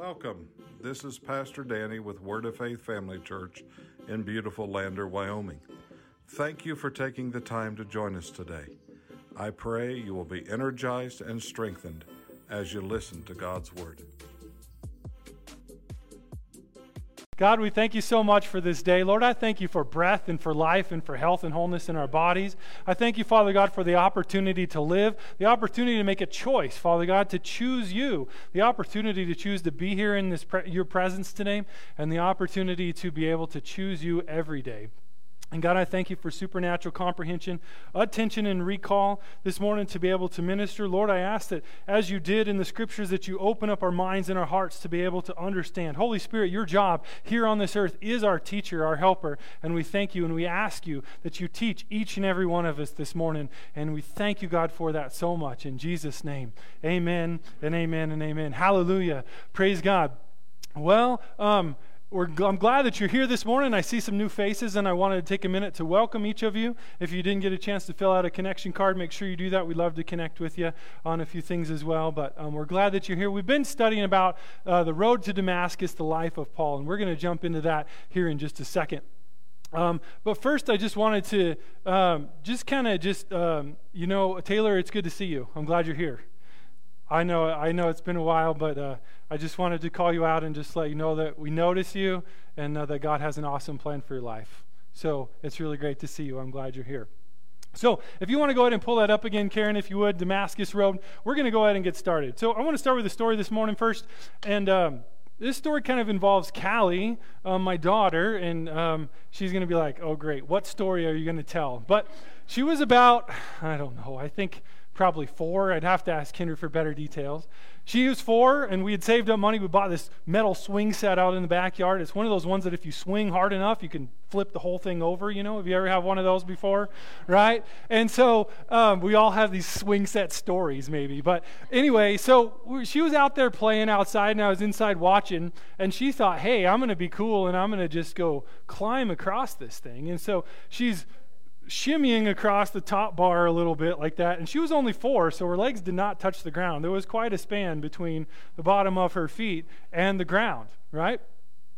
Welcome. This is Pastor Danny with Word of Faith Family Church in beautiful Lander, Wyoming. Thank you for taking the time to join us today. I pray you will be energized and strengthened as you listen to God's Word. God, we thank you so much for this day. Lord, I thank you for breath and for life and for health and wholeness in our bodies. I thank you, Father God, for the opportunity to live, the opportunity to make a choice, Father God, to choose you, the opportunity to choose to be here in this pre- your presence today, and the opportunity to be able to choose you every day. And God, I thank you for supernatural comprehension, attention, and recall this morning to be able to minister. Lord, I ask that as you did in the scriptures, that you open up our minds and our hearts to be able to understand. Holy Spirit, your job here on this earth is our teacher, our helper. And we thank you and we ask you that you teach each and every one of us this morning. And we thank you, God, for that so much. In Jesus' name, amen and amen and amen. Hallelujah. Praise God. Well, um, we're, I'm glad that you're here this morning. I see some new faces, and I wanted to take a minute to welcome each of you. If you didn't get a chance to fill out a connection card, make sure you do that. We'd love to connect with you on a few things as well. But um, we're glad that you're here. We've been studying about uh, the road to Damascus, the life of Paul, and we're going to jump into that here in just a second. Um, but first, I just wanted to um, just kind of just, um, you know, Taylor, it's good to see you. I'm glad you're here. I know, I know it's been a while, but uh, I just wanted to call you out and just let you know that we notice you and uh, that God has an awesome plan for your life. So it's really great to see you. I'm glad you're here. So, if you want to go ahead and pull that up again, Karen, if you would, Damascus Road, we're going to go ahead and get started. So, I want to start with a story this morning first. And um, this story kind of involves Callie, um, my daughter, and um, she's going to be like, oh, great, what story are you going to tell? But she was about, I don't know, I think probably four. I'd have to ask Kinder for better details. She was four, and we had saved up money. We bought this metal swing set out in the backyard. It's one of those ones that if you swing hard enough, you can flip the whole thing over. You know, have you ever had one of those before? Right? And so um, we all have these swing set stories, maybe. But anyway, so she was out there playing outside, and I was inside watching, and she thought, hey, I'm going to be cool, and I'm going to just go climb across this thing. And so she's shimmying across the top bar a little bit like that. And she was only four, so her legs did not touch the ground. There was quite a span between the bottom of her feet and the ground, right?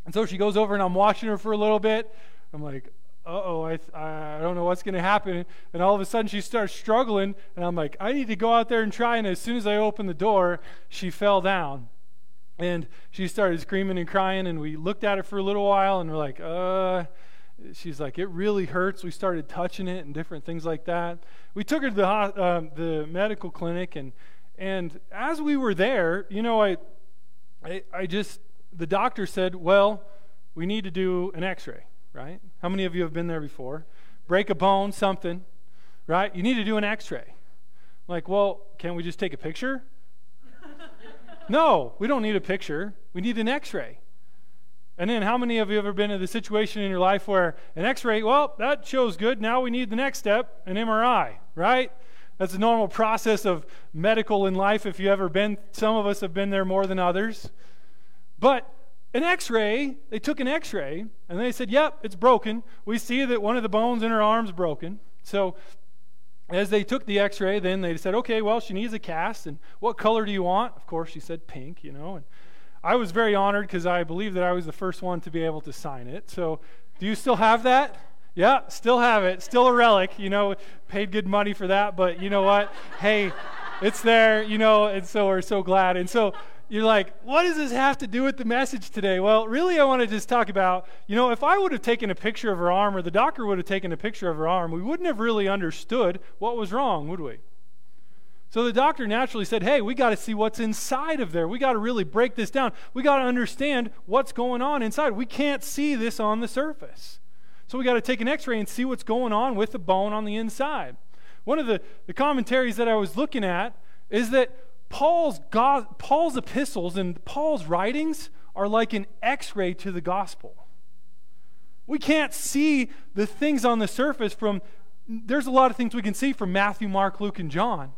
And so she goes over, and I'm watching her for a little bit. I'm like, uh oh, I, I don't know what's going to happen. And all of a sudden, she starts struggling, and I'm like, I need to go out there and try. And as soon as I opened the door, she fell down. And she started screaming and crying, and we looked at it for a little while, and we're like, uh, she's like, it really hurts. We started touching it and different things like that. We took her to the, uh, the medical clinic, and, and as we were there, you know, I, I, I just, the doctor said, well, we need to do an x ray, right? How many of you have been there before? Break a bone, something, right? You need to do an x ray. Like, well, can't we just take a picture? no, we don't need a picture. We need an x ray. And then, how many of you have ever been in the situation in your life where an x ray, well, that shows good. Now we need the next step, an MRI, right? That's a normal process of medical in life if you've ever been. Some of us have been there more than others. But an x ray, they took an x ray and they said, yep, it's broken. We see that one of the bones in her arm's broken. So, as they took the x ray, then they said, okay, well, she needs a cast. And what color do you want? Of course, she said pink, you know. And I was very honored because I believe that I was the first one to be able to sign it. So, do you still have that? Yeah, still have it. Still a relic. You know, paid good money for that, but you know what? hey, it's there, you know, and so we're so glad. And so you're like, what does this have to do with the message today? Well, really, I want to just talk about, you know, if I would have taken a picture of her arm or the doctor would have taken a picture of her arm, we wouldn't have really understood what was wrong, would we? So the doctor naturally said, Hey, we got to see what's inside of there. We got to really break this down. We got to understand what's going on inside. We can't see this on the surface. So we got to take an x ray and see what's going on with the bone on the inside. One of the, the commentaries that I was looking at is that Paul's, God, Paul's epistles and Paul's writings are like an x ray to the gospel. We can't see the things on the surface from, there's a lot of things we can see from Matthew, Mark, Luke, and John.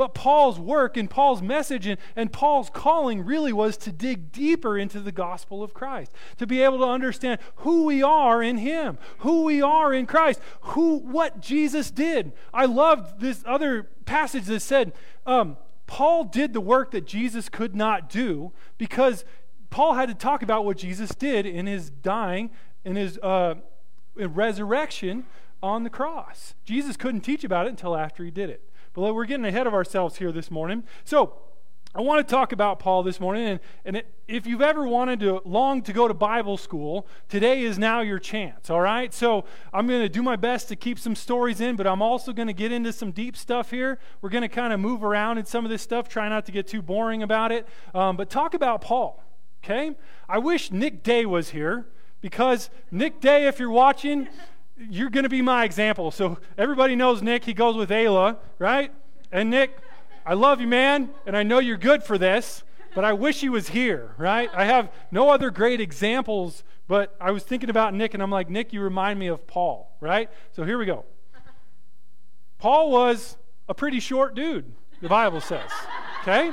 But Paul's work and Paul's message and, and Paul's calling really was to dig deeper into the gospel of Christ, to be able to understand who we are in Him, who we are in Christ, who what Jesus did. I loved this other passage that said, um, Paul did the work that Jesus could not do because Paul had to talk about what Jesus did in his dying, in his uh, resurrection on the cross. Jesus couldn't teach about it until after he did it. But we're getting ahead of ourselves here this morning. So, I want to talk about Paul this morning, and, and it, if you've ever wanted to long to go to Bible school, today is now your chance, all right? So I'm going to do my best to keep some stories in, but I'm also going to get into some deep stuff here. We're going to kind of move around in some of this stuff, try not to get too boring about it. Um, but talk about Paul, okay? I wish Nick Day was here because Nick Day, if you're watching, you're going to be my example. So everybody knows Nick. He goes with Ayla, right? And Nick. I love you, man, and I know you're good for this, but I wish he was here, right? I have no other great examples, but I was thinking about Nick, and I'm like, Nick, you remind me of Paul, right? So here we go. Paul was a pretty short dude, the Bible says, okay?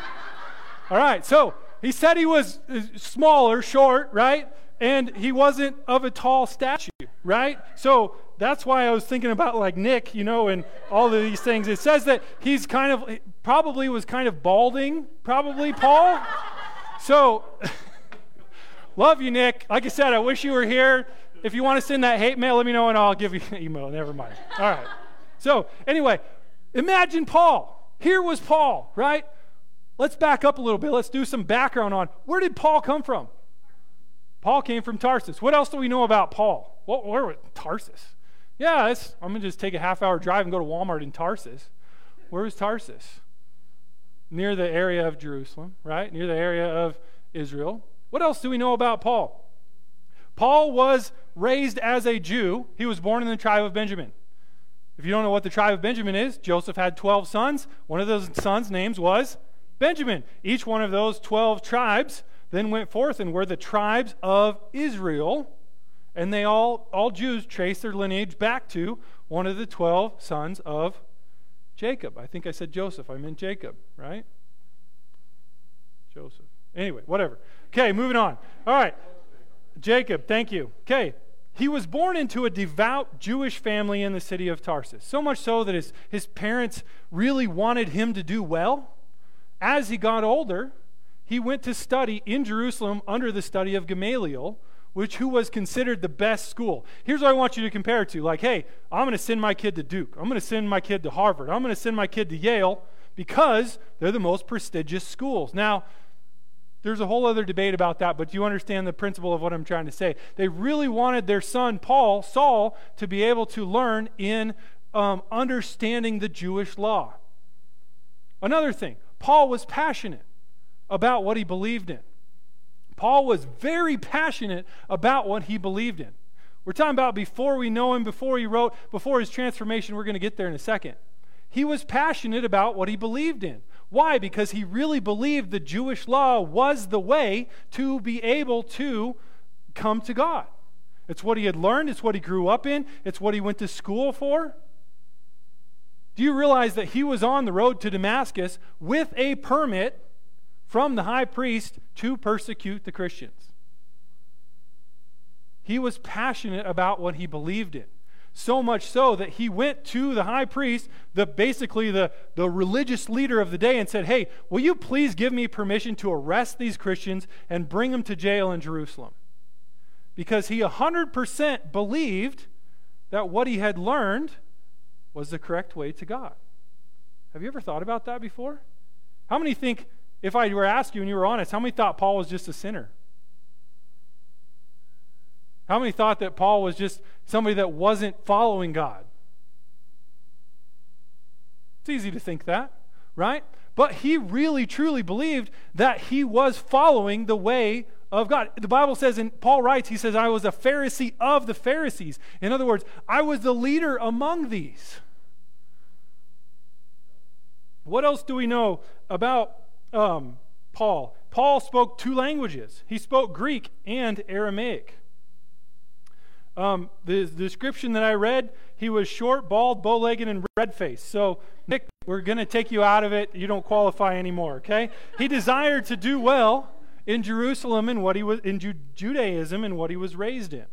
All right, so he said he was uh, smaller, short, right? And he wasn't of a tall stature, right? So that's why I was thinking about like Nick, you know, and all of these things. It says that he's kind of probably was kind of balding, probably Paul. So love you, Nick. Like I said, I wish you were here. If you want to send that hate mail, let me know and I'll give you an email. Never mind. All right. So anyway, imagine Paul. Here was Paul, right? Let's back up a little bit. Let's do some background on where did Paul come from? Paul came from Tarsus. What else do we know about Paul? What, where was Tarsus? Yeah, I'm going to just take a half hour drive and go to Walmart in Tarsus. Where is Tarsus? Near the area of Jerusalem, right? Near the area of Israel. What else do we know about Paul? Paul was raised as a Jew. He was born in the tribe of Benjamin. If you don't know what the tribe of Benjamin is, Joseph had 12 sons. One of those sons' names was Benjamin. Each one of those 12 tribes then went forth and were the tribes of Israel and they all, all Jews trace their lineage back to one of the 12 sons of Jacob. I think I said Joseph. I meant Jacob, right? Joseph. Anyway, whatever. Okay, moving on. All right. Jacob, thank you. Okay. He was born into a devout Jewish family in the city of Tarsus. So much so that his, his parents really wanted him to do well. As he got older, he went to study in Jerusalem under the study of Gamaliel, which who was considered the best school. Here's what I want you to compare to. Like, hey, I'm going to send my kid to Duke. I'm going to send my kid to Harvard. I'm going to send my kid to Yale because they're the most prestigious schools. Now, there's a whole other debate about that, but you understand the principle of what I'm trying to say. They really wanted their son, Paul, Saul, to be able to learn in um, understanding the Jewish law. Another thing, Paul was passionate about what he believed in. Paul was very passionate about what he believed in. We're talking about before we know him, before he wrote, before his transformation. We're going to get there in a second. He was passionate about what he believed in. Why? Because he really believed the Jewish law was the way to be able to come to God. It's what he had learned, it's what he grew up in, it's what he went to school for. Do you realize that he was on the road to Damascus with a permit from the high priest to persecute the Christians. He was passionate about what he believed in. So much so that he went to the high priest, the basically the, the religious leader of the day, and said, Hey, will you please give me permission to arrest these Christians and bring them to jail in Jerusalem? Because he 100% believed that what he had learned was the correct way to God. Have you ever thought about that before? How many think if I were to ask you and you were honest, how many thought Paul was just a sinner? How many thought that Paul was just somebody that wasn't following God? It's easy to think that, right? But he really truly believed that he was following the way of God. The Bible says, and Paul writes, he says, I was a Pharisee of the Pharisees. In other words, I was the leader among these. What else do we know about um, Paul. Paul spoke two languages. He spoke Greek and Aramaic. Um, the, the description that I read, he was short, bald, bow-legged, and red-faced. So, Nick, we're going to take you out of it. You don't qualify anymore. Okay? He desired to do well in Jerusalem and what he was in Ju- Judaism and what he was raised in.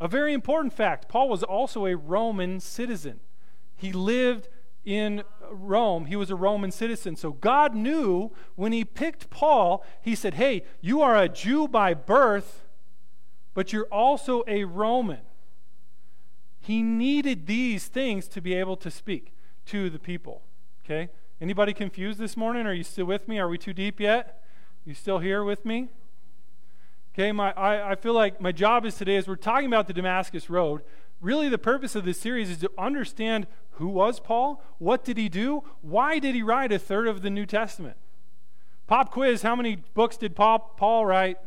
A very important fact: Paul was also a Roman citizen. He lived in Rome, he was a Roman citizen. So God knew when he picked Paul, he said, Hey, you are a Jew by birth, but you're also a Roman. He needed these things to be able to speak to the people. Okay? Anybody confused this morning? Are you still with me? Are we too deep yet? You still here with me? Okay, my, I, I feel like my job is today, is we're talking about the Damascus Road, really the purpose of this series is to understand who was Paul, what did he do, why did he write a third of the New Testament? Pop quiz how many books did Paul, Paul write?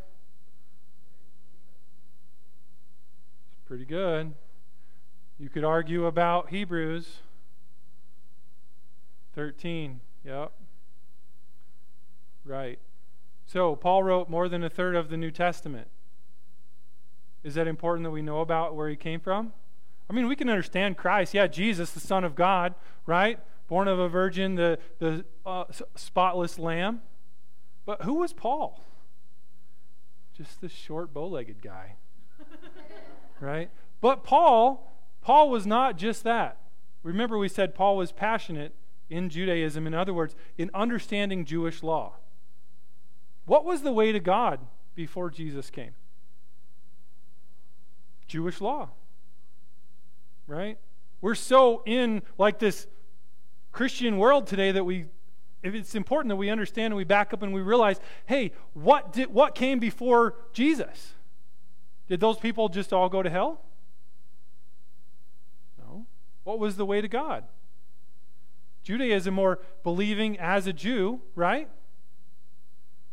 Pretty good. You could argue about Hebrews 13. Yep. Right. So, Paul wrote more than a third of the New Testament. Is that important that we know about where he came from? I mean, we can understand Christ. Yeah, Jesus, the Son of God, right? Born of a virgin, the, the uh, spotless lamb. But who was Paul? Just this short, bow legged guy, right? But Paul, Paul was not just that. Remember, we said Paul was passionate in Judaism, in other words, in understanding Jewish law. What was the way to God before Jesus came? Jewish law. Right? We're so in like this Christian world today that we if it's important that we understand and we back up and we realize, hey, what did what came before Jesus? Did those people just all go to hell? No. What was the way to God? Judaism or believing as a Jew, right?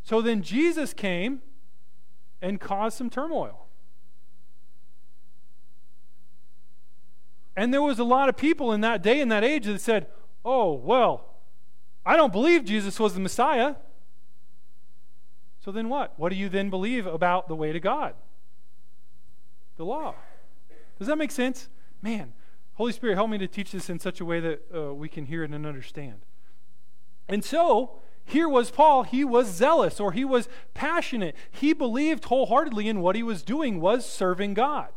So then Jesus came and caused some turmoil. And there was a lot of people in that day, in that age, that said, Oh, well, I don't believe Jesus was the Messiah. So then what? What do you then believe about the way to God? The law. Does that make sense? Man, Holy Spirit, help me to teach this in such a way that uh, we can hear it and understand. And so, here was Paul. He was zealous or he was passionate. He believed wholeheartedly in what he was doing was serving God.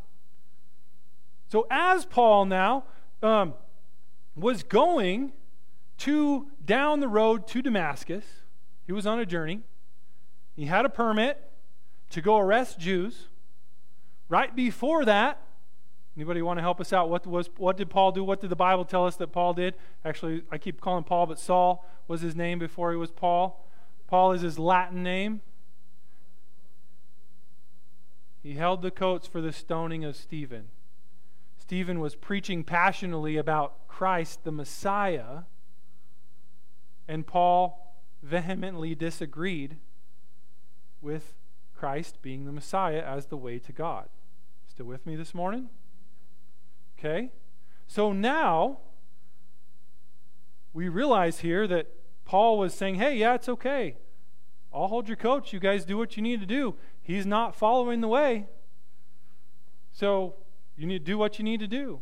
So, as Paul now um, was going to down the road to Damascus, he was on a journey. He had a permit to go arrest Jews. Right before that, Anybody want to help us out? What was what did Paul do? What did the Bible tell us that Paul did? Actually, I keep calling Paul, but Saul was his name before he was Paul. Paul is his Latin name. He held the coats for the stoning of Stephen. Stephen was preaching passionately about Christ the Messiah, and Paul vehemently disagreed with Christ being the Messiah as the way to God. Still with me this morning? Okay? So now we realize here that Paul was saying, hey, yeah, it's okay. I'll hold your coach. You guys do what you need to do. He's not following the way. So you need to do what you need to do.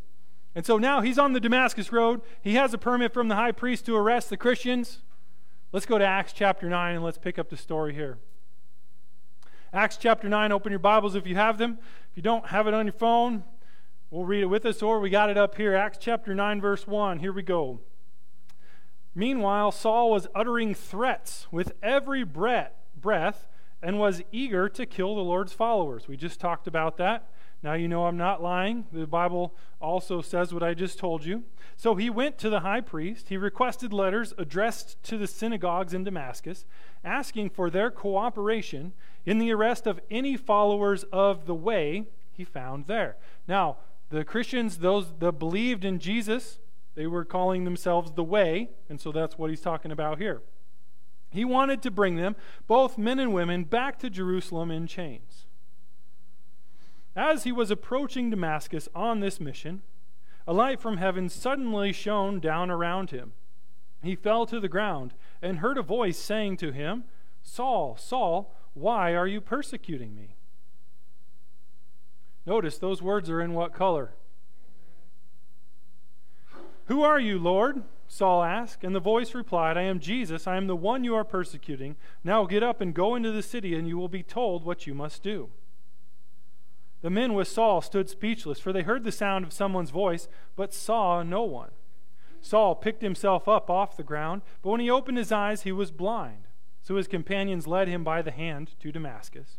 And so now he's on the Damascus Road. He has a permit from the high priest to arrest the Christians. Let's go to Acts chapter 9 and let's pick up the story here. Acts chapter 9, open your Bibles if you have them. If you don't have it on your phone, We'll read it with us, or we got it up here. Acts chapter 9, verse 1. Here we go. Meanwhile, Saul was uttering threats with every breath, and was eager to kill the Lord's followers. We just talked about that. Now you know I'm not lying. The Bible also says what I just told you. So he went to the high priest. He requested letters addressed to the synagogues in Damascus, asking for their cooperation in the arrest of any followers of the way he found there. Now, the Christians, those that believed in Jesus, they were calling themselves the way, and so that's what he's talking about here. He wanted to bring them, both men and women, back to Jerusalem in chains. As he was approaching Damascus on this mission, a light from heaven suddenly shone down around him. He fell to the ground and heard a voice saying to him, Saul, Saul, why are you persecuting me? Notice those words are in what color? Who are you, Lord? Saul asked, and the voice replied, I am Jesus. I am the one you are persecuting. Now get up and go into the city, and you will be told what you must do. The men with Saul stood speechless, for they heard the sound of someone's voice, but saw no one. Saul picked himself up off the ground, but when he opened his eyes, he was blind. So his companions led him by the hand to Damascus.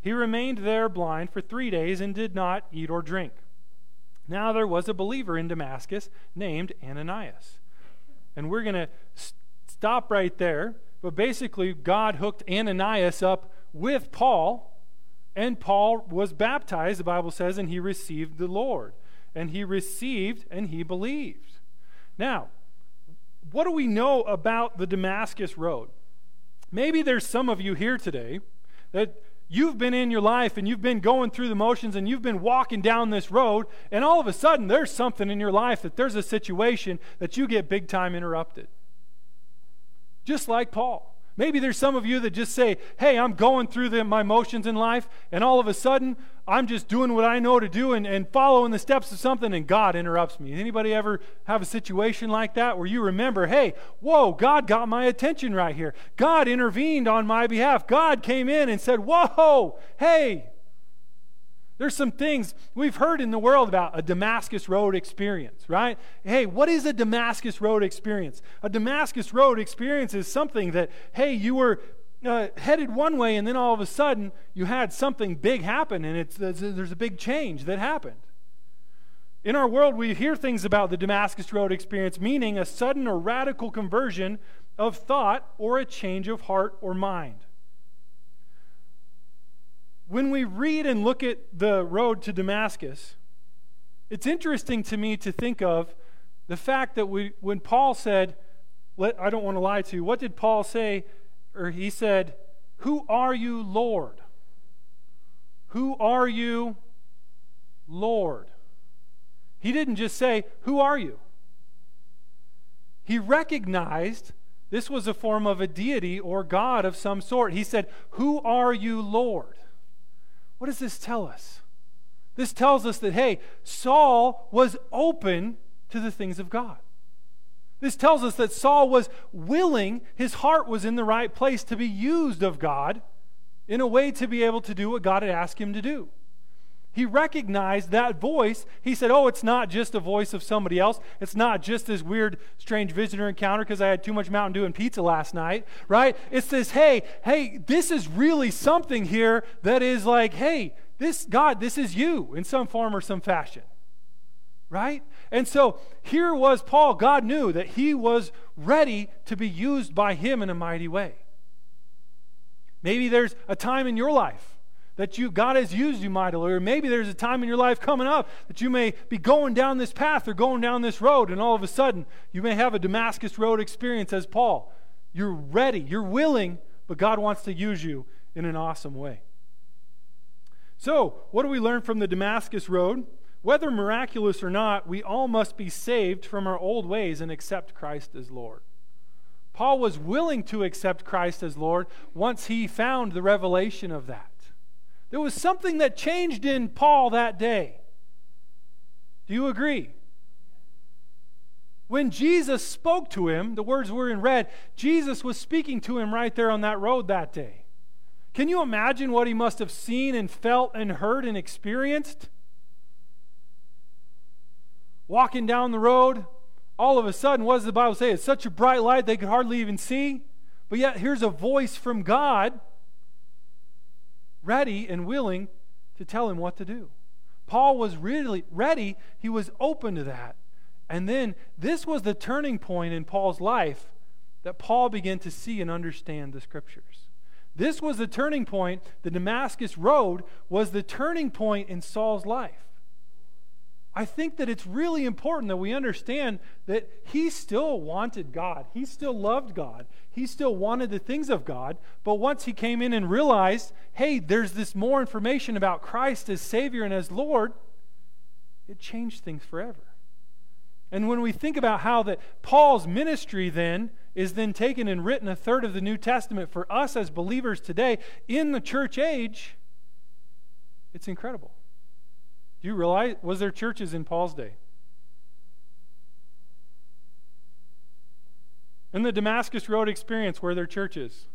He remained there blind for three days and did not eat or drink. Now there was a believer in Damascus named Ananias. And we're going to st- stop right there. But basically, God hooked Ananias up with Paul, and Paul was baptized, the Bible says, and he received the Lord. And he received and he believed. Now, what do we know about the Damascus Road? Maybe there's some of you here today that you've been in your life and you've been going through the motions and you've been walking down this road, and all of a sudden there's something in your life that there's a situation that you get big time interrupted. Just like Paul. Maybe there's some of you that just say, Hey, I'm going through the, my motions in life, and all of a sudden I'm just doing what I know to do and, and following the steps of something, and God interrupts me. Anybody ever have a situation like that where you remember, Hey, whoa, God got my attention right here. God intervened on my behalf. God came in and said, Whoa, hey, there's some things we've heard in the world about a Damascus Road experience, right? Hey, what is a Damascus Road experience? A Damascus Road experience is something that, hey, you were uh, headed one way and then all of a sudden you had something big happen and it's, there's a big change that happened. In our world, we hear things about the Damascus Road experience, meaning a sudden or radical conversion of thought or a change of heart or mind when we read and look at the road to Damascus, it's interesting to me to think of the fact that we, when Paul said, I don't want to lie to you, what did Paul say? Or he said, Who are you, Lord? Who are you, Lord? He didn't just say, Who are you? He recognized this was a form of a deity or God of some sort. He said, Who are you, Lord? What does this tell us? This tells us that, hey, Saul was open to the things of God. This tells us that Saul was willing, his heart was in the right place to be used of God in a way to be able to do what God had asked him to do. He recognized that voice. He said, Oh, it's not just a voice of somebody else. It's not just this weird, strange visitor encounter because I had too much Mountain Dew and pizza last night, right? It's this, hey, hey, this is really something here that is like, hey, this, God, this is you in some form or some fashion, right? And so here was Paul. God knew that he was ready to be used by him in a mighty way. Maybe there's a time in your life that you God has used you mightily, or maybe there's a time in your life coming up that you may be going down this path or going down this road, and all of a sudden you may have a Damascus Road experience as Paul. You're ready, you're willing, but God wants to use you in an awesome way. So, what do we learn from the Damascus Road? Whether miraculous or not, we all must be saved from our old ways and accept Christ as Lord. Paul was willing to accept Christ as Lord once he found the revelation of that. There was something that changed in Paul that day. Do you agree? When Jesus spoke to him, the words were in red, Jesus was speaking to him right there on that road that day. Can you imagine what he must have seen and felt and heard and experienced? Walking down the road, all of a sudden, what does the Bible say? It's such a bright light they could hardly even see. But yet, here's a voice from God ready and willing to tell him what to do. Paul was really ready, he was open to that. And then this was the turning point in Paul's life that Paul began to see and understand the scriptures. This was the turning point. The Damascus Road was the turning point in Saul's life. I think that it's really important that we understand that he still wanted God. He still loved God. He still wanted the things of God. But once he came in and realized, hey, there's this more information about Christ as Savior and as Lord, it changed things forever. And when we think about how that Paul's ministry then is then taken and written a third of the New Testament for us as believers today in the church age, it's incredible. Do you realize, was there churches in Paul's day? In the Damascus Road experience, were there churches?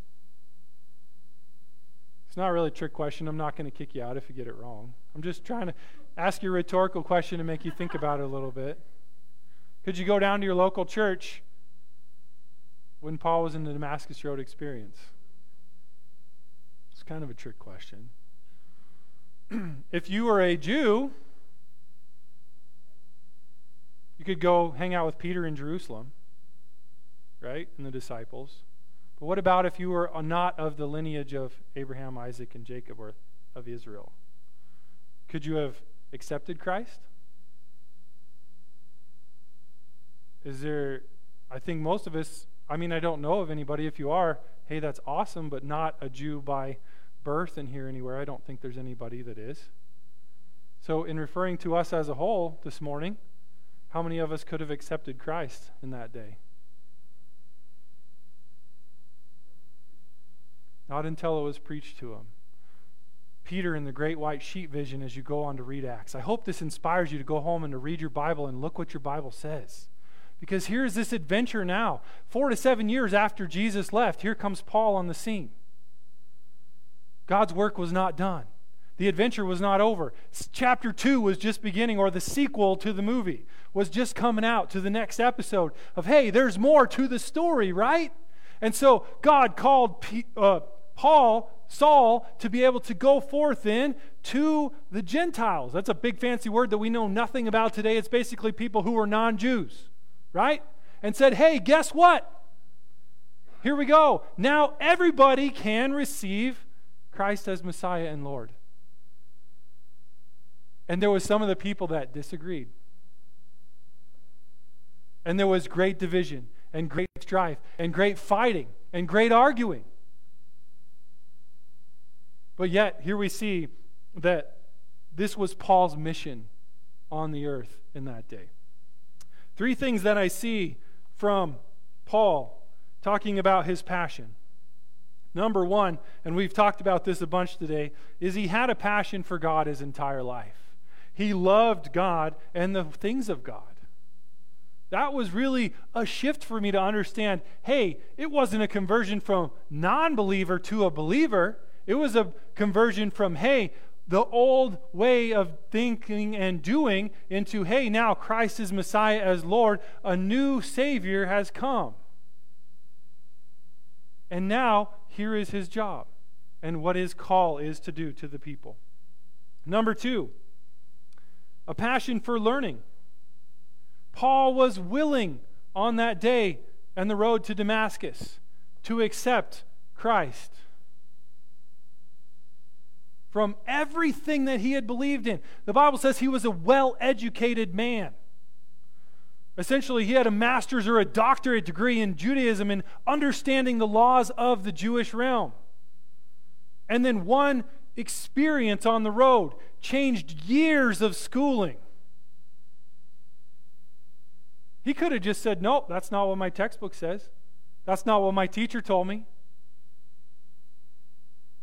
It's not really a trick question. I'm not going to kick you out if you get it wrong. I'm just trying to ask you a rhetorical question to make you think about it a little bit. Could you go down to your local church when Paul was in the Damascus Road experience? It's kind of a trick question. if you were a Jew, you could go hang out with Peter in Jerusalem, right? And the disciples. But what about if you were not of the lineage of Abraham, Isaac, and Jacob, or of Israel? Could you have accepted Christ? Is there, I think most of us, I mean, I don't know of anybody. If you are, hey, that's awesome, but not a Jew by birth in here anywhere. I don't think there's anybody that is. So, in referring to us as a whole this morning, how many of us could have accepted Christ in that day? Not until it was preached to him. Peter in the great white sheet vision as you go on to read Acts. I hope this inspires you to go home and to read your Bible and look what your Bible says. Because here's this adventure now. Four to seven years after Jesus left, here comes Paul on the scene. God's work was not done. The adventure was not over. Chapter 2 was just beginning, or the sequel to the movie was just coming out to the next episode of, hey, there's more to the story, right? And so God called P- uh, Paul, Saul, to be able to go forth in to the Gentiles. That's a big fancy word that we know nothing about today. It's basically people who are non Jews right? And said, hey, guess what? Here we go. Now everybody can receive Christ as Messiah and Lord. And there was some of the people that disagreed. And there was great division and great strife and great fighting and great arguing. But yet, here we see that this was Paul's mission on the earth in that day. Three things that I see from Paul talking about his passion. Number one, and we've talked about this a bunch today, is he had a passion for God his entire life. He loved God and the things of God. That was really a shift for me to understand hey, it wasn't a conversion from non believer to a believer. It was a conversion from, hey, the old way of thinking and doing into, hey, now Christ is Messiah as Lord, a new Savior has come. And now, here is his job and what his call is to do to the people. Number two, a passion for learning. Paul was willing on that day and the road to Damascus to accept Christ from everything that he had believed in. The Bible says he was a well educated man. Essentially, he had a master's or a doctorate degree in Judaism and understanding the laws of the Jewish realm. And then one experience on the road changed years of schooling. He could have just said, Nope, that's not what my textbook says. That's not what my teacher told me.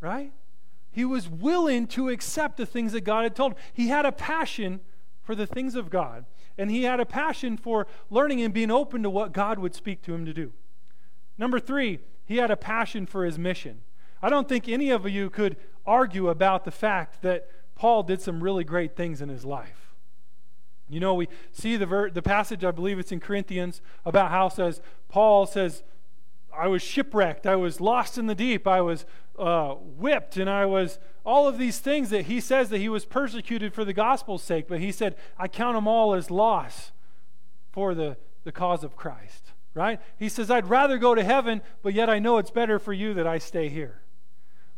Right? He was willing to accept the things that God had told him. He had a passion for the things of God, and he had a passion for learning and being open to what God would speak to him to do. Number three, he had a passion for his mission. I don't think any of you could argue about the fact that Paul did some really great things in his life. You know, we see the, ver- the passage, I believe it's in Corinthians, about how says Paul says, I was shipwrecked. I was lost in the deep. I was uh, whipped. And I was all of these things that he says that he was persecuted for the gospel's sake. But he said, I count them all as loss for the, the cause of Christ. Right? He says, I'd rather go to heaven, but yet I know it's better for you that I stay here.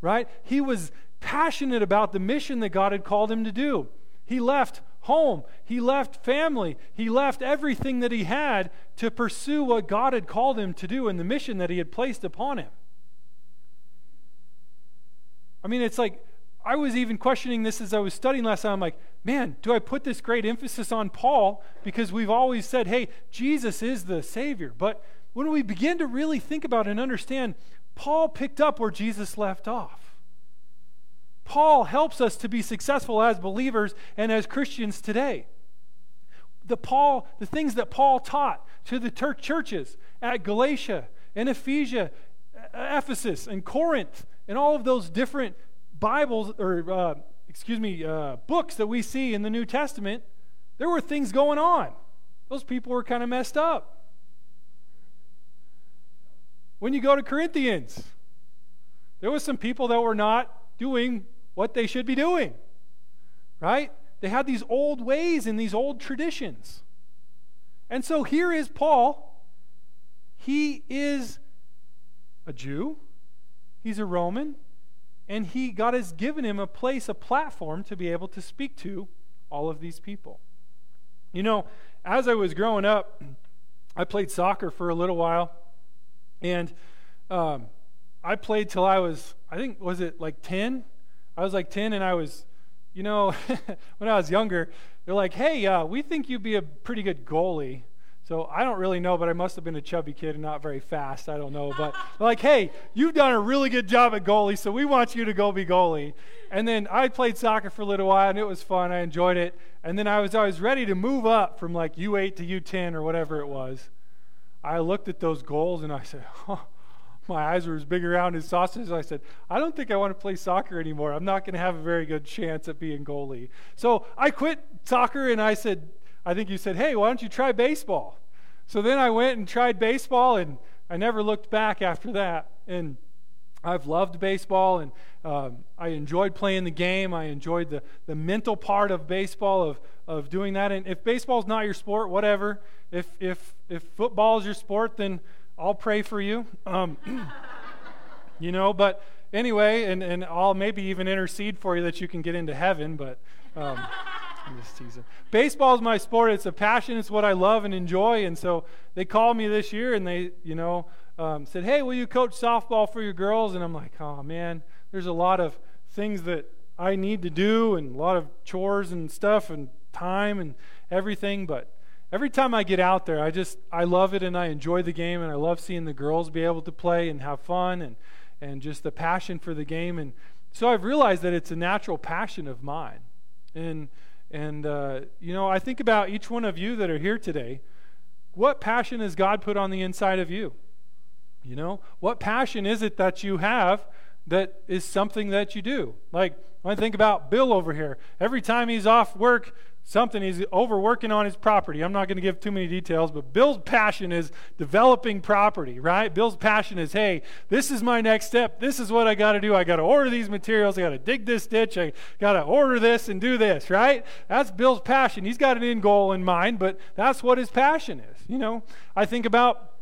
Right? He was passionate about the mission that God had called him to do. He left home. He left family. He left everything that he had to pursue what God had called him to do and the mission that he had placed upon him. I mean, it's like I was even questioning this as I was studying last time. I'm like, man, do I put this great emphasis on Paul? Because we've always said, hey, Jesus is the Savior. But when we begin to really think about and understand, Paul picked up where Jesus left off. Paul helps us to be successful as believers and as Christians today. The Paul, the things that Paul taught to the churches at Galatia and Ephesia, Ephesus and Corinth, and all of those different Bibles or uh, excuse me uh, books that we see in the New Testament, there were things going on. those people were kind of messed up. When you go to Corinthians, there was some people that were not doing what they should be doing. Right? They had these old ways and these old traditions. And so here is Paul. He is a Jew, he's a Roman, and he God has given him a place, a platform to be able to speak to all of these people. You know, as I was growing up, I played soccer for a little while, and um, I played till I was, I think, was it like 10? I was like 10, and I was, you know, when I was younger, they're like, hey, uh, we think you'd be a pretty good goalie. So I don't really know, but I must have been a chubby kid and not very fast. I don't know. But like, hey, you've done a really good job at goalie, so we want you to go be goalie. And then I played soccer for a little while and it was fun. I enjoyed it. And then I was always ready to move up from like U8 to U10 or whatever it was. I looked at those goals and I said, oh, my eyes were as big around as sausages. I said, I don't think I want to play soccer anymore. I'm not going to have a very good chance at being goalie. So I quit soccer and I said, I think you said, hey, why don't you try baseball? So then I went and tried baseball, and I never looked back after that. And I've loved baseball, and um, I enjoyed playing the game. I enjoyed the, the mental part of baseball, of, of doing that. And if baseball's not your sport, whatever. If, if, if football is your sport, then I'll pray for you. Um, you know, but anyway, and, and I'll maybe even intercede for you that you can get into heaven, but. Um, I'm. Baseball is my sport. It's a passion. It's what I love and enjoy. And so they called me this year and they, you know, um, said, "Hey, will you coach softball for your girls?" And I'm like, "Oh man, there's a lot of things that I need to do and a lot of chores and stuff and time and everything." But every time I get out there, I just I love it and I enjoy the game and I love seeing the girls be able to play and have fun and and just the passion for the game. And so I've realized that it's a natural passion of mine. And and, uh, you know, I think about each one of you that are here today. What passion has God put on the inside of you? You know, what passion is it that you have that is something that you do? Like, When I think about Bill over here. Every time he's off work, something he's overworking on his property. I'm not going to give too many details, but Bill's passion is developing property, right? Bill's passion is, hey, this is my next step. This is what I got to do. I got to order these materials. I got to dig this ditch. I got to order this and do this, right? That's Bill's passion. He's got an end goal in mind, but that's what his passion is. You know, I think about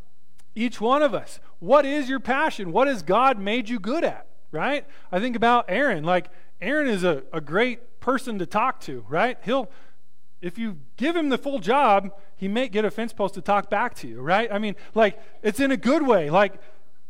each one of us. What is your passion? What has God made you good at, right? I think about Aaron. Like, Aaron is a, a great person to talk to, right? He'll if you give him the full job, he may get a fence post to talk back to you, right? I mean, like, it's in a good way. Like,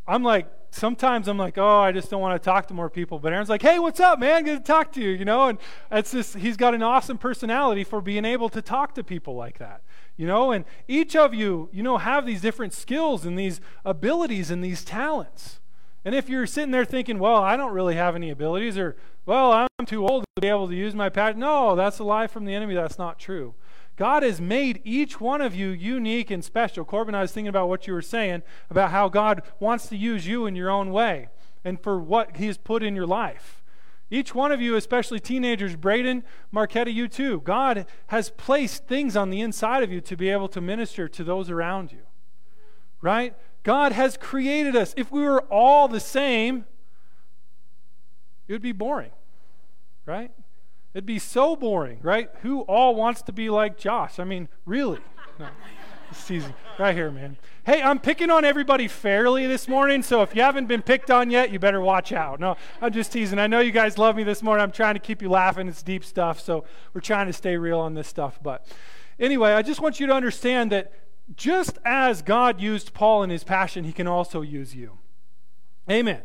I'm like, sometimes I'm like, oh, I just don't want to talk to more people. But Aaron's like, hey, what's up, man? Good to talk to you, you know? And it's just, he's got an awesome personality for being able to talk to people like that, you know? And each of you, you know, have these different skills and these abilities and these talents. And if you're sitting there thinking, well, I don't really have any abilities, or, well, I'm too old to be able to use my pad, no, that's a lie from the enemy. That's not true. God has made each one of you unique and special. Corbin, I was thinking about what you were saying about how God wants to use you in your own way and for what He has put in your life. Each one of you, especially teenagers, Braden, Marquetta, you too, God has placed things on the inside of you to be able to minister to those around you. Right? God has created us. If we were all the same, it would be boring, right? It'd be so boring, right? Who all wants to be like Josh? I mean, really? No. Season. Right here, man. Hey, I'm picking on everybody fairly this morning, so if you haven't been picked on yet, you better watch out. No, I'm just teasing. I know you guys love me this morning. I'm trying to keep you laughing. It's deep stuff, so we're trying to stay real on this stuff. But anyway, I just want you to understand that just as God used Paul in his passion, he can also use you. Amen.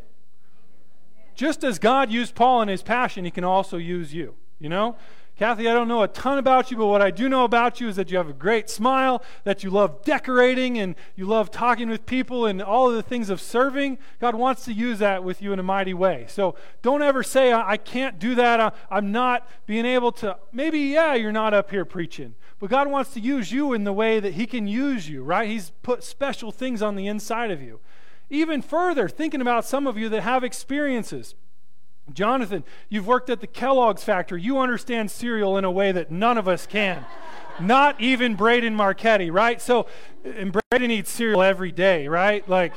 Just as God used Paul in his passion, he can also use you. You know? Kathy, I don't know a ton about you, but what I do know about you is that you have a great smile, that you love decorating, and you love talking with people and all of the things of serving. God wants to use that with you in a mighty way. So don't ever say, I, I can't do that. I, I'm not being able to. Maybe, yeah, you're not up here preaching. But God wants to use you in the way that He can use you, right? He's put special things on the inside of you. Even further, thinking about some of you that have experiences. Jonathan, you've worked at the Kellogg's factory. You understand cereal in a way that none of us can. Not even Braden Marquetti, right? So, and Braden eats cereal every day, right? Like,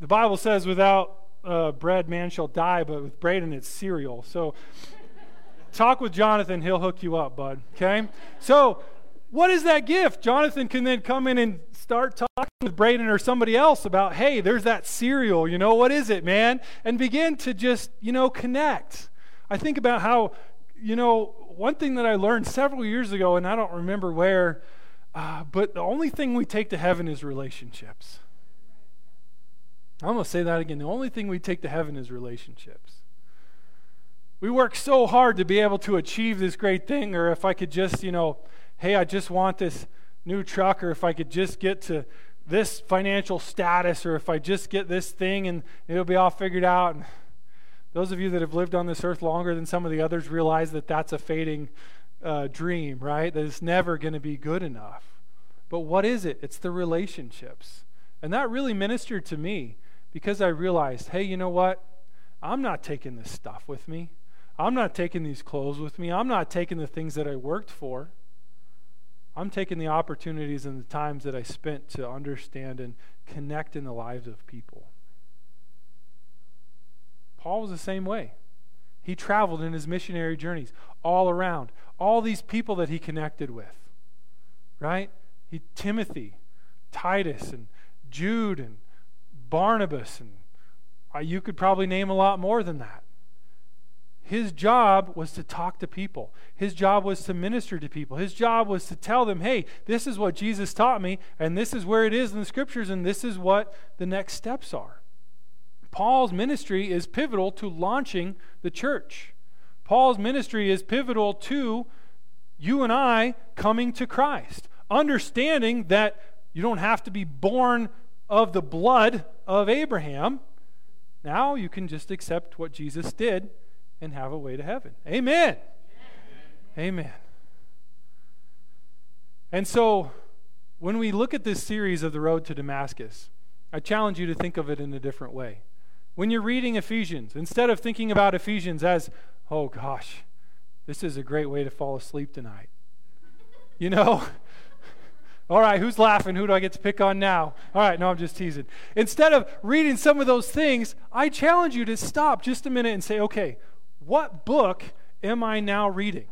the Bible says, without uh, bread, man shall die, but with Braden, it's cereal. So, talk with Jonathan. He'll hook you up, bud. Okay? So, what is that gift? Jonathan can then come in and start talking with Braden or somebody else about, hey, there's that cereal, you know, what is it, man? And begin to just, you know, connect. I think about how, you know, one thing that I learned several years ago, and I don't remember where, uh, but the only thing we take to heaven is relationships. I'm going to say that again. The only thing we take to heaven is relationships. We work so hard to be able to achieve this great thing, or if I could just, you know, hey, I just want this new truck, or if I could just get to this financial status, or if I just get this thing and it'll be all figured out. And those of you that have lived on this earth longer than some of the others realize that that's a fading uh, dream, right? That it's never going to be good enough. But what is it? It's the relationships. And that really ministered to me because I realized, hey, you know what? I'm not taking this stuff with me. I'm not taking these clothes with me. I'm not taking the things that I worked for. I'm taking the opportunities and the times that I spent to understand and connect in the lives of people. Paul was the same way. He traveled in his missionary journeys all around. All these people that he connected with, right? He, Timothy, Titus, and Jude, and Barnabas, and uh, you could probably name a lot more than that. His job was to talk to people. His job was to minister to people. His job was to tell them, hey, this is what Jesus taught me, and this is where it is in the scriptures, and this is what the next steps are. Paul's ministry is pivotal to launching the church. Paul's ministry is pivotal to you and I coming to Christ, understanding that you don't have to be born of the blood of Abraham. Now you can just accept what Jesus did and have a way to heaven. Amen. Amen. Amen. And so, when we look at this series of the road to Damascus, I challenge you to think of it in a different way. When you're reading Ephesians, instead of thinking about Ephesians as, oh gosh, this is a great way to fall asleep tonight. You know, all right, who's laughing? Who do I get to pick on now? All right, no, I'm just teasing. Instead of reading some of those things, I challenge you to stop just a minute and say, okay, what book am I now reading?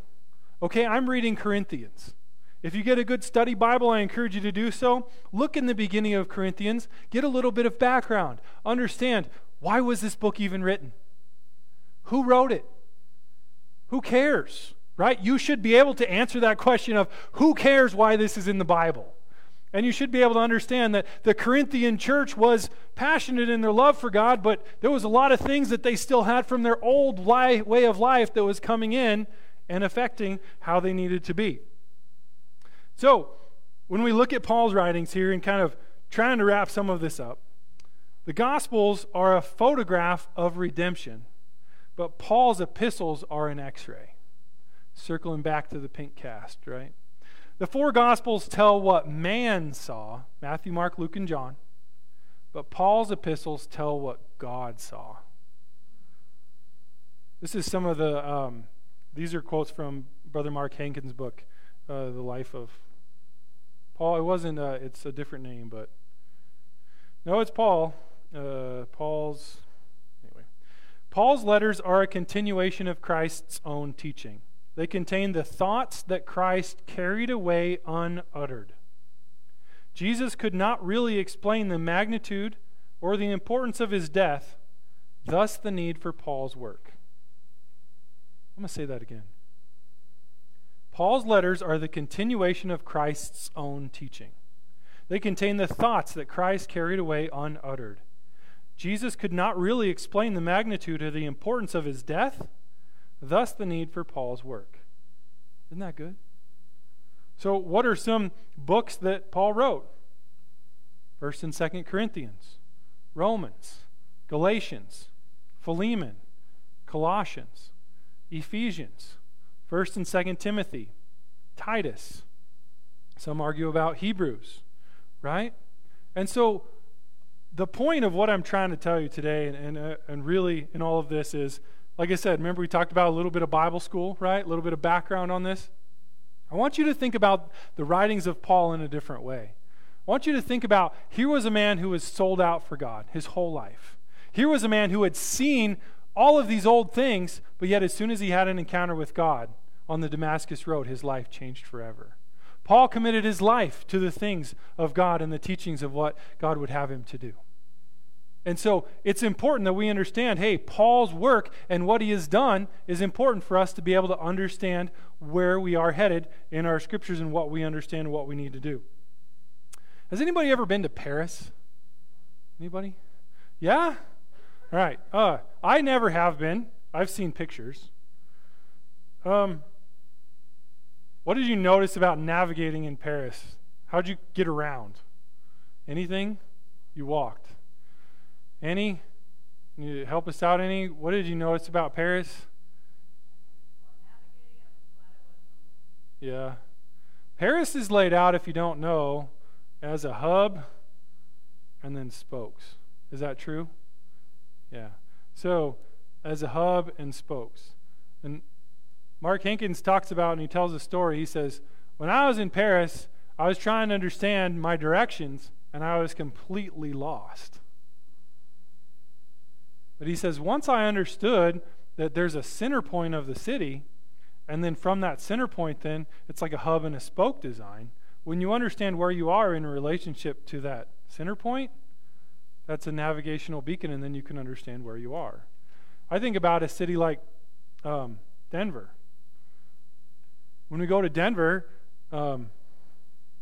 Okay, I'm reading Corinthians. If you get a good study Bible, I encourage you to do so. Look in the beginning of Corinthians, get a little bit of background. Understand why was this book even written? Who wrote it? Who cares? right? You should be able to answer that question of who cares why this is in the Bible. And you should be able to understand that the Corinthian church was passionate in their love for God, but there was a lot of things that they still had from their old way of life that was coming in and affecting how they needed to be. So, when we look at Paul's writings here and kind of trying to wrap some of this up, the Gospels are a photograph of redemption, but Paul's epistles are an x ray. Circling back to the pink cast, right? The four Gospels tell what man saw Matthew, Mark, Luke, and John. But Paul's epistles tell what God saw. This is some of the, um, these are quotes from Brother Mark Hankins' book, uh, The Life of Paul. It wasn't, uh, it's a different name, but no, it's Paul. Uh, Paul's, anyway. Paul's letters are a continuation of Christ's own teaching. They contain the thoughts that Christ carried away unuttered. Jesus could not really explain the magnitude or the importance of his death, thus, the need for Paul's work. I'm going to say that again. Paul's letters are the continuation of Christ's own teaching. They contain the thoughts that Christ carried away unuttered. Jesus could not really explain the magnitude or the importance of his death, Thus, the need for Paul's work. Isn't that good? So, what are some books that Paul wrote? First and Second Corinthians, Romans, Galatians, Philemon, Colossians, Ephesians, First and Second Timothy, Titus. Some argue about Hebrews, right? And so, the point of what I'm trying to tell you today, and, and, uh, and really in all of this, is like I said, remember we talked about a little bit of Bible school, right? A little bit of background on this. I want you to think about the writings of Paul in a different way. I want you to think about here was a man who was sold out for God his whole life. Here was a man who had seen all of these old things, but yet as soon as he had an encounter with God on the Damascus Road, his life changed forever. Paul committed his life to the things of God and the teachings of what God would have him to do. And so it's important that we understand hey, Paul's work and what he has done is important for us to be able to understand where we are headed in our scriptures and what we understand and what we need to do. Has anybody ever been to Paris? Anybody? Yeah? All right. Uh, I never have been. I've seen pictures. Um, what did you notice about navigating in Paris? How'd you get around? Anything? You walked. Any? You help us out any? What did you notice about Paris? Yeah. Paris is laid out, if you don't know, as a hub and then spokes. Is that true? Yeah. So, as a hub and spokes. And Mark Hankins talks about, and he tells a story. He says, When I was in Paris, I was trying to understand my directions, and I was completely lost. But he says, once I understood that there's a center point of the city, and then from that center point, then it's like a hub and a spoke design. When you understand where you are in relationship to that center point, that's a navigational beacon, and then you can understand where you are. I think about a city like um, Denver. When we go to Denver, um,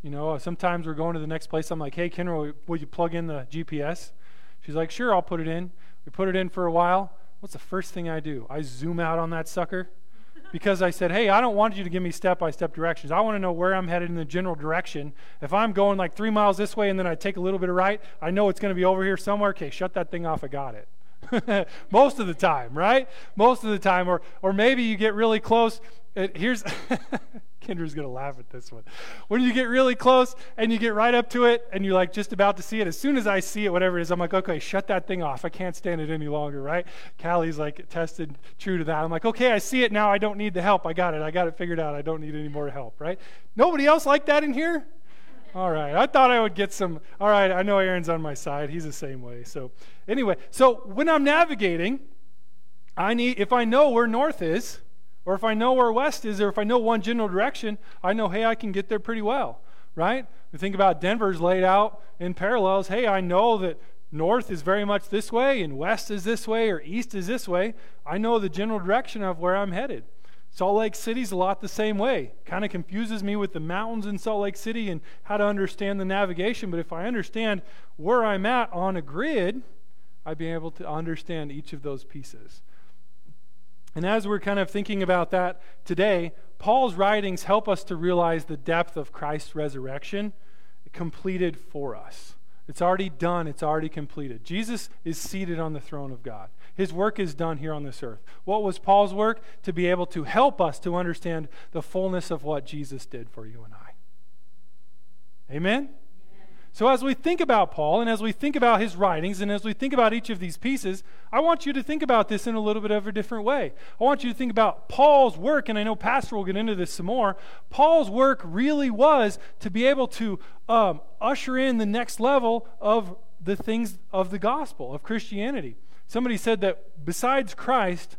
you know, sometimes we're going to the next place. I'm like, hey, Kendra, will you plug in the GPS? She's like, sure, I'll put it in. We put it in for a while. What's the first thing I do? I zoom out on that sucker because I said, hey, I don't want you to give me step by step directions. I want to know where I'm headed in the general direction. If I'm going like three miles this way and then I take a little bit of right, I know it's going to be over here somewhere. Okay, shut that thing off. I got it. Most of the time, right? Most of the time. Or, or maybe you get really close. It, here's Kendra's going to laugh at this one. When you get really close and you get right up to it and you're like just about to see it, as soon as I see it, whatever it is, I'm like, okay, shut that thing off. I can't stand it any longer, right? Callie's like tested true to that. I'm like, okay, I see it now. I don't need the help. I got it. I got it figured out. I don't need any more help, right? Nobody else like that in here? All right. I thought I would get some. All right. I know Aaron's on my side. He's the same way. So, anyway, so when I'm navigating, I need, if I know where north is, or if I know where west is, or if I know one general direction, I know, hey, I can get there pretty well, right? We think about Denver's laid out in parallels. Hey, I know that north is very much this way, and west is this way, or east is this way. I know the general direction of where I'm headed. Salt Lake City's a lot the same way. Kind of confuses me with the mountains in Salt Lake City and how to understand the navigation, but if I understand where I'm at on a grid, I'd be able to understand each of those pieces. And as we're kind of thinking about that today, Paul's writings help us to realize the depth of Christ's resurrection completed for us. It's already done, it's already completed. Jesus is seated on the throne of God. His work is done here on this earth. What was Paul's work? To be able to help us to understand the fullness of what Jesus did for you and I. Amen? So, as we think about Paul and as we think about his writings and as we think about each of these pieces, I want you to think about this in a little bit of a different way. I want you to think about Paul's work, and I know Pastor will get into this some more. Paul's work really was to be able to um, usher in the next level of the things of the gospel, of Christianity. Somebody said that besides Christ,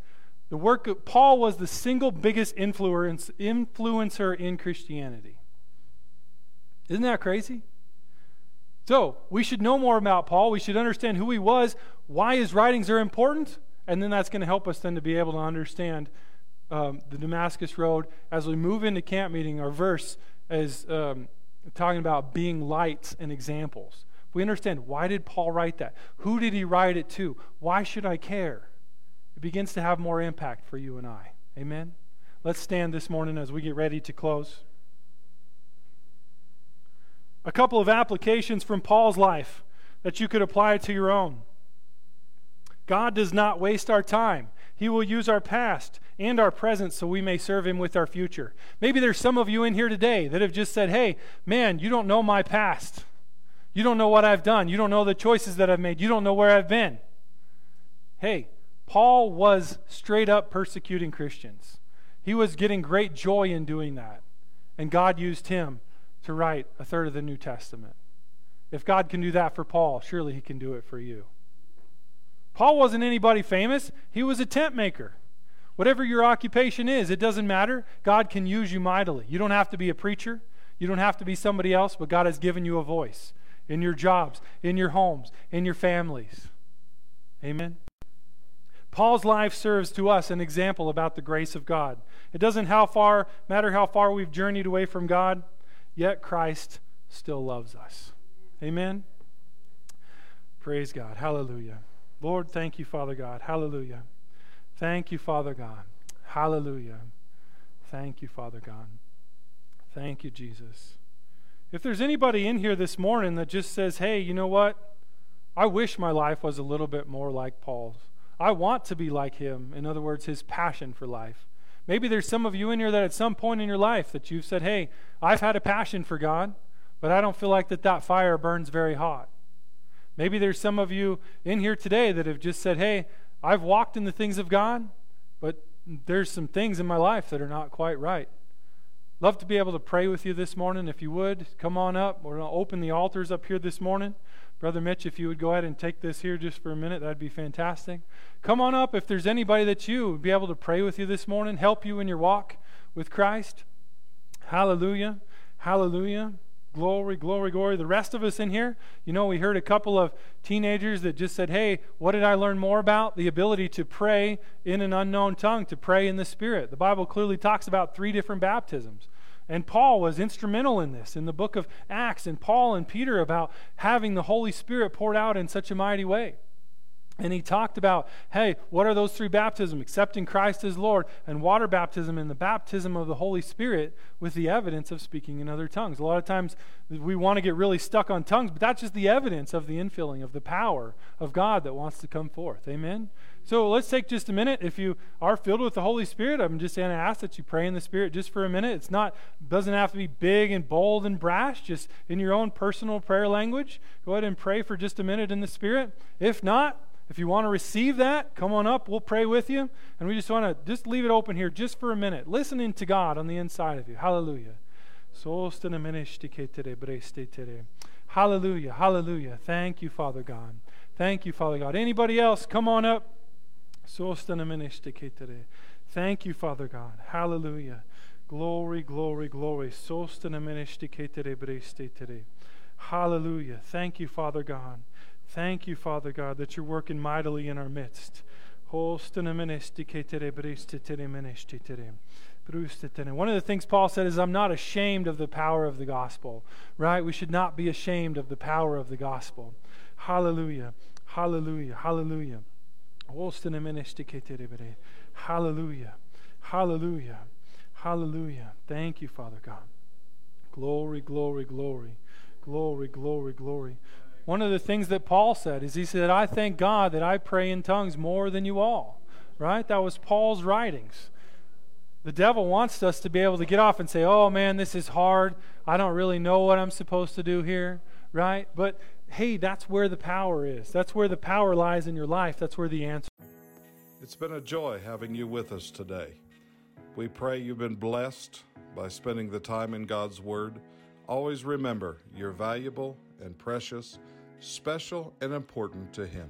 the work of Paul was the single biggest influence, influencer in Christianity. Isn't that crazy? So, we should know more about Paul. We should understand who he was, why his writings are important, and then that's going to help us then to be able to understand um, the Damascus Road. As we move into camp meeting, our verse is um, talking about being lights and examples. We understand why did Paul write that? Who did he write it to? Why should I care? It begins to have more impact for you and I. Amen? Let's stand this morning as we get ready to close. A couple of applications from Paul's life that you could apply to your own. God does not waste our time. He will use our past and our present so we may serve Him with our future. Maybe there's some of you in here today that have just said, Hey, man, you don't know my past. You don't know what I've done. You don't know the choices that I've made. You don't know where I've been. Hey, Paul was straight up persecuting Christians. He was getting great joy in doing that. And God used him to write a third of the New Testament. If God can do that for Paul, surely he can do it for you. Paul wasn't anybody famous, he was a tent maker. Whatever your occupation is, it doesn't matter. God can use you mightily. You don't have to be a preacher, you don't have to be somebody else, but God has given you a voice in your jobs, in your homes, in your families. Amen. Paul's life serves to us an example about the grace of God. It doesn't how far matter how far we've journeyed away from God, yet Christ still loves us. Amen. Praise God. Hallelujah. Lord, thank you, Father God. Hallelujah. Thank you, Father God. Hallelujah. Thank you, Father God. Thank you, Jesus. If there's anybody in here this morning that just says, hey, you know what? I wish my life was a little bit more like Paul's. I want to be like him. In other words, his passion for life. Maybe there's some of you in here that at some point in your life that you've said, hey, I've had a passion for God, but I don't feel like that that fire burns very hot. Maybe there's some of you in here today that have just said, hey, I've walked in the things of God, but there's some things in my life that are not quite right. Love to be able to pray with you this morning. If you would, come on up. We're going to open the altars up here this morning. Brother Mitch, if you would go ahead and take this here just for a minute, that'd be fantastic. Come on up if there's anybody that you would be able to pray with you this morning, help you in your walk with Christ. Hallelujah. Hallelujah. Glory, glory, glory. The rest of us in here, you know, we heard a couple of teenagers that just said, Hey, what did I learn more about? The ability to pray in an unknown tongue, to pray in the Spirit. The Bible clearly talks about three different baptisms. And Paul was instrumental in this in the book of Acts, and Paul and Peter about having the Holy Spirit poured out in such a mighty way. And he talked about, hey, what are those three baptisms? Accepting Christ as Lord, and water baptism, and the baptism of the Holy Spirit with the evidence of speaking in other tongues. A lot of times we want to get really stuck on tongues, but that's just the evidence of the infilling, of the power of God that wants to come forth. Amen? So let's take just a minute. If you are filled with the Holy Spirit, I'm just going to ask that you pray in the Spirit just for a minute. It's not doesn't have to be big and bold and brash. Just in your own personal prayer language, go ahead and pray for just a minute in the Spirit. If not, if you want to receive that, come on up. We'll pray with you. And we just want to just leave it open here just for a minute, listening to God on the inside of you. Hallelujah. Hallelujah. Hallelujah. Thank you, Father God. Thank you, Father God. Anybody else? Come on up. Thank you, Father God. Hallelujah. Glory, glory, glory. Hallelujah. Thank you, Father God. Thank you, Father God, that you're working mightily in our midst. One of the things Paul said is, I'm not ashamed of the power of the gospel, right? We should not be ashamed of the power of the gospel. Hallelujah. Hallelujah. Hallelujah. Hallelujah. Hallelujah. Hallelujah. Thank you, Father God. Glory, glory, glory. Glory, glory, glory. One of the things that Paul said is he said, I thank God that I pray in tongues more than you all. Right? That was Paul's writings. The devil wants us to be able to get off and say, oh man, this is hard. I don't really know what I'm supposed to do here. Right? But hey, that's where the power is. That's where the power lies in your life. That's where the answer. It's been a joy having you with us today. We pray you've been blessed by spending the time in God's Word. Always remember you're valuable and precious special and important to Him.